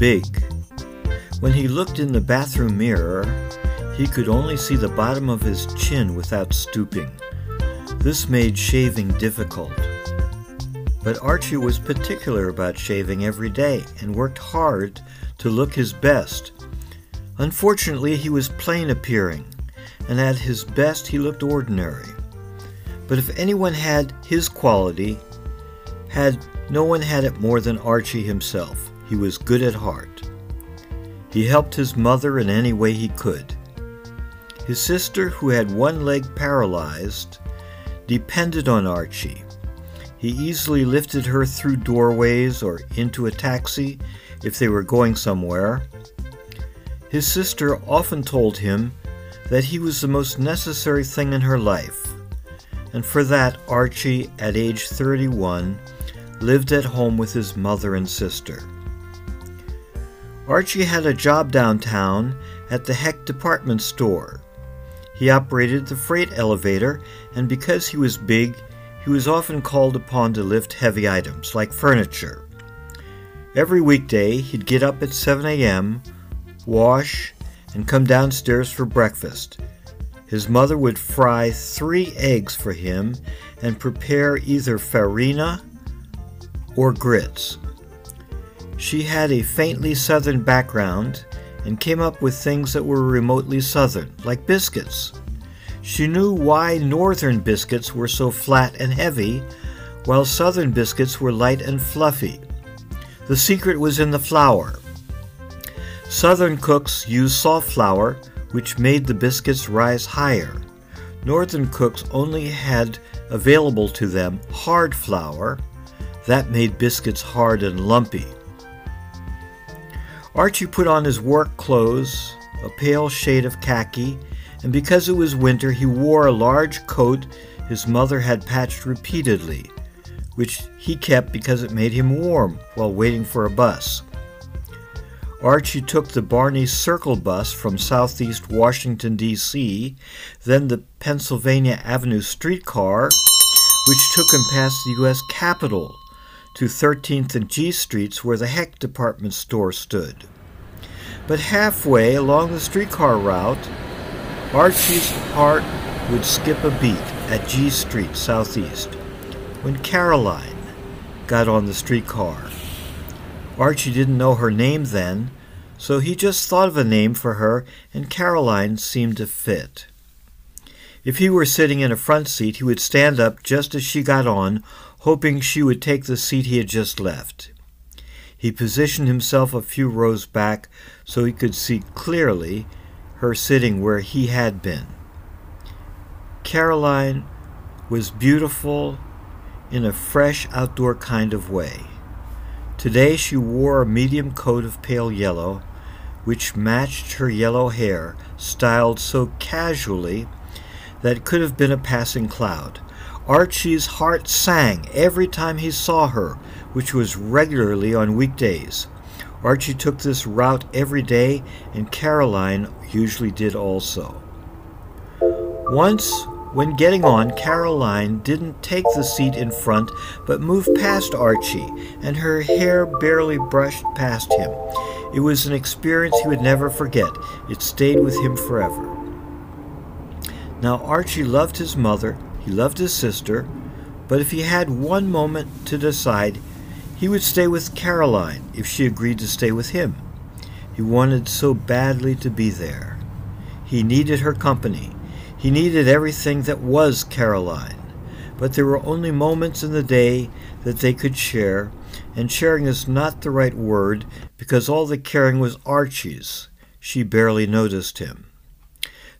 big. When he looked in the bathroom mirror, he could only see the bottom of his chin without stooping. This made shaving difficult. But Archie was particular about shaving every day and worked hard to look his best. Unfortunately, he was plain appearing, and at his best he looked ordinary. But if anyone had his quality, had no one had it more than Archie himself. He was good at heart. He helped his mother in any way he could. His sister, who had one leg paralyzed, depended on Archie. He easily lifted her through doorways or into a taxi if they were going somewhere. His sister often told him that he was the most necessary thing in her life, and for that Archie, at age 31, lived at home with his mother and sister. Archie had a job downtown at the Hecht department store. He operated the freight elevator, and because he was big, he was often called upon to lift heavy items like furniture. Every weekday, he'd get up at 7 a.m., wash, and come downstairs for breakfast. His mother would fry three eggs for him and prepare either farina or grits. She had a faintly southern background and came up with things that were remotely southern, like biscuits. She knew why northern biscuits were so flat and heavy, while southern biscuits were light and fluffy. The secret was in the flour. Southern cooks used soft flour, which made the biscuits rise higher. Northern cooks only had available to them hard flour, that made biscuits hard and lumpy. Archie put on his work clothes, a pale shade of khaki, and because it was winter, he wore a large coat his mother had patched repeatedly, which he kept because it made him warm while waiting for a bus. Archie took the Barney Circle bus from southeast Washington, D.C., then the Pennsylvania Avenue streetcar, which took him past the U.S. Capitol to 13th and G Streets where the Hecht department store stood. But halfway along the streetcar route, Archie's heart would skip a beat at G Street Southeast when Caroline got on the streetcar. Archie didn't know her name then, so he just thought of a name for her, and Caroline seemed to fit. If he were sitting in a front seat, he would stand up just as she got on, hoping she would take the seat he had just left. He positioned himself a few rows back so he could see clearly her sitting where he had been. Caroline was beautiful in a fresh outdoor kind of way. Today she wore a medium coat of pale yellow, which matched her yellow hair, styled so casually that it could have been a passing cloud. Archie's heart sang every time he saw her, which was regularly on weekdays. Archie took this route every day, and Caroline usually did also. Once, when getting on, Caroline didn't take the seat in front, but moved past Archie, and her hair barely brushed past him. It was an experience he would never forget. It stayed with him forever. Now, Archie loved his mother he loved his sister, but if he had one moment to decide, he would stay with Caroline if she agreed to stay with him. He wanted so badly to be there. He needed her company. He needed everything that was Caroline. But there were only moments in the day that they could share, and sharing is not the right word because all the caring was Archie's. She barely noticed him.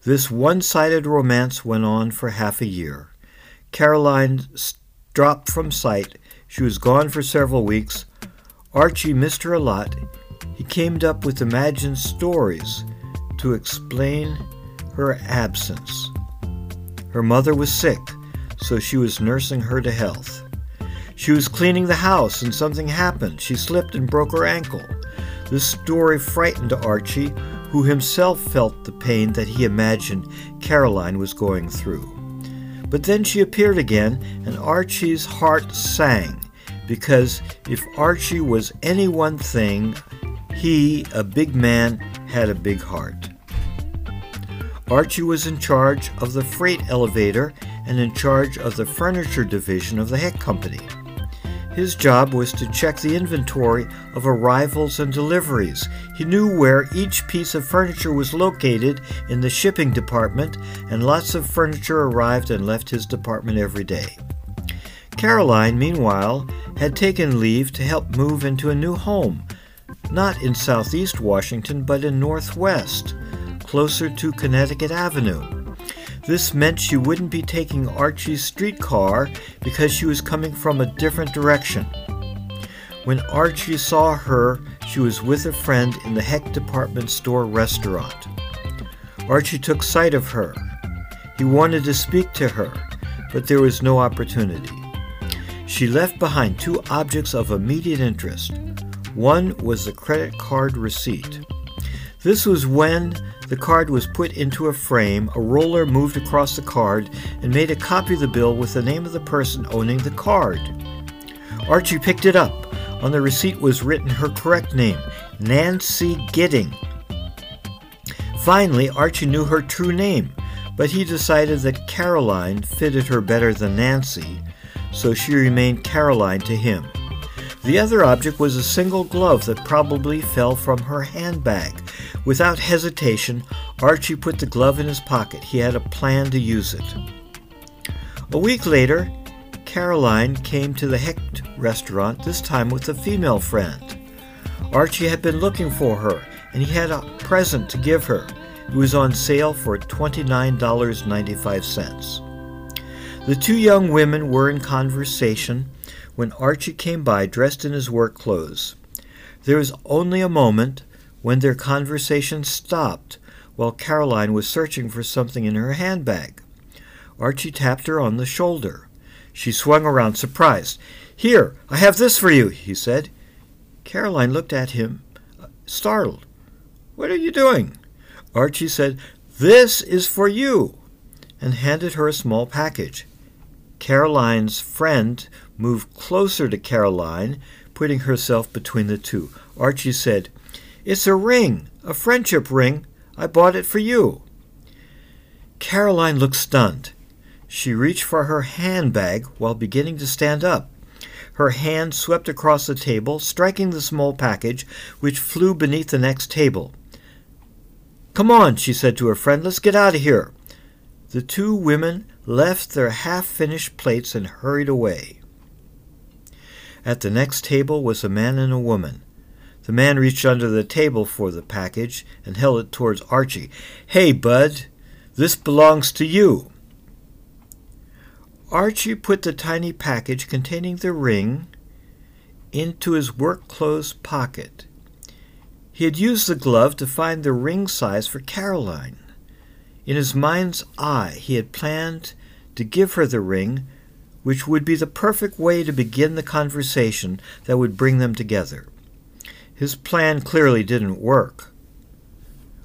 This one sided romance went on for half a year. Caroline dropped from sight. She was gone for several weeks. Archie missed her a lot. He came up with imagined stories to explain her absence. Her mother was sick, so she was nursing her to health. She was cleaning the house and something happened. She slipped and broke her ankle. This story frightened Archie, who himself felt the pain that he imagined Caroline was going through. But then she appeared again, and Archie's heart sang, because if Archie was any one thing, He, a big man, had a big heart. Archie was in charge of the freight elevator and in charge of the furniture division of the Hecht Company. His job was to check the inventory of arrivals and deliveries. He knew where each piece of furniture was located in the shipping department, and lots of furniture arrived and left his department every day. Caroline, meanwhile, had taken leave to help move into a new home, not in southeast Washington, but in northwest, closer to Connecticut Avenue. This meant she wouldn't be taking Archie's streetcar because she was coming from a different direction. When Archie saw her, she was with a friend in the Hecht department store restaurant. Archie took sight of her. He wanted to speak to her, but there was no opportunity. She left behind two objects of immediate interest. One was the credit card receipt. This was when the card was put into a frame, a roller moved across the card, and made a copy of the bill with the name of the person owning the card. Archie picked it up. On the receipt was written her correct name, Nancy Gidding. Finally, Archie knew her true name, but he decided that Caroline fitted her better than Nancy, so she remained Caroline to him. The other object was a single glove that probably fell from her handbag. Without hesitation, Archie put the glove in his pocket. He had a plan to use it. A week later, Caroline came to the Hecht restaurant, this time with a female friend. Archie had been looking for her, and he had a present to give her. It was on sale for $29.95. The two young women were in conversation when Archie came by dressed in his work clothes. There was only a moment when their conversation stopped while Caroline was searching for something in her handbag. Archie tapped her on the shoulder. She swung around, surprised. Here, I have this for you, he said. Caroline looked at him, uh, startled. What are you doing? Archie said, This is for you, and handed her a small package. Caroline's friend moved closer to Caroline, putting herself between the two. Archie said, It's a ring, a friendship ring. I bought it for you. Caroline looked stunned. She reached for her handbag while beginning to stand up. Her hand swept across the table, striking the small package, which flew beneath the next table. Come on, she said to her friend, let's get out of here. The two women left their half finished plates and hurried away. At the next table was a man and a woman. The man reached under the table for the package and held it towards Archie. Hey, Bud, this belongs to you. Archie put the tiny package containing the ring into his work clothes pocket. He had used the glove to find the ring size for Caroline. In his mind's eye, he had planned to give her the ring which would be the perfect way to begin the conversation that would bring them together. His plan clearly didn't work.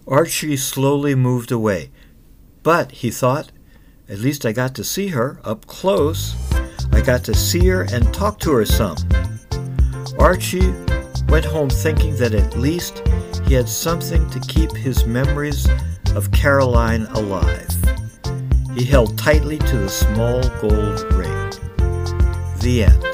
Archie slowly moved away. But, he thought, at least I got to see her up close. I got to see her and talk to her some. Archie went home thinking that at least he had something to keep his memories of Caroline alive. He held tightly to the small gold ring. The end.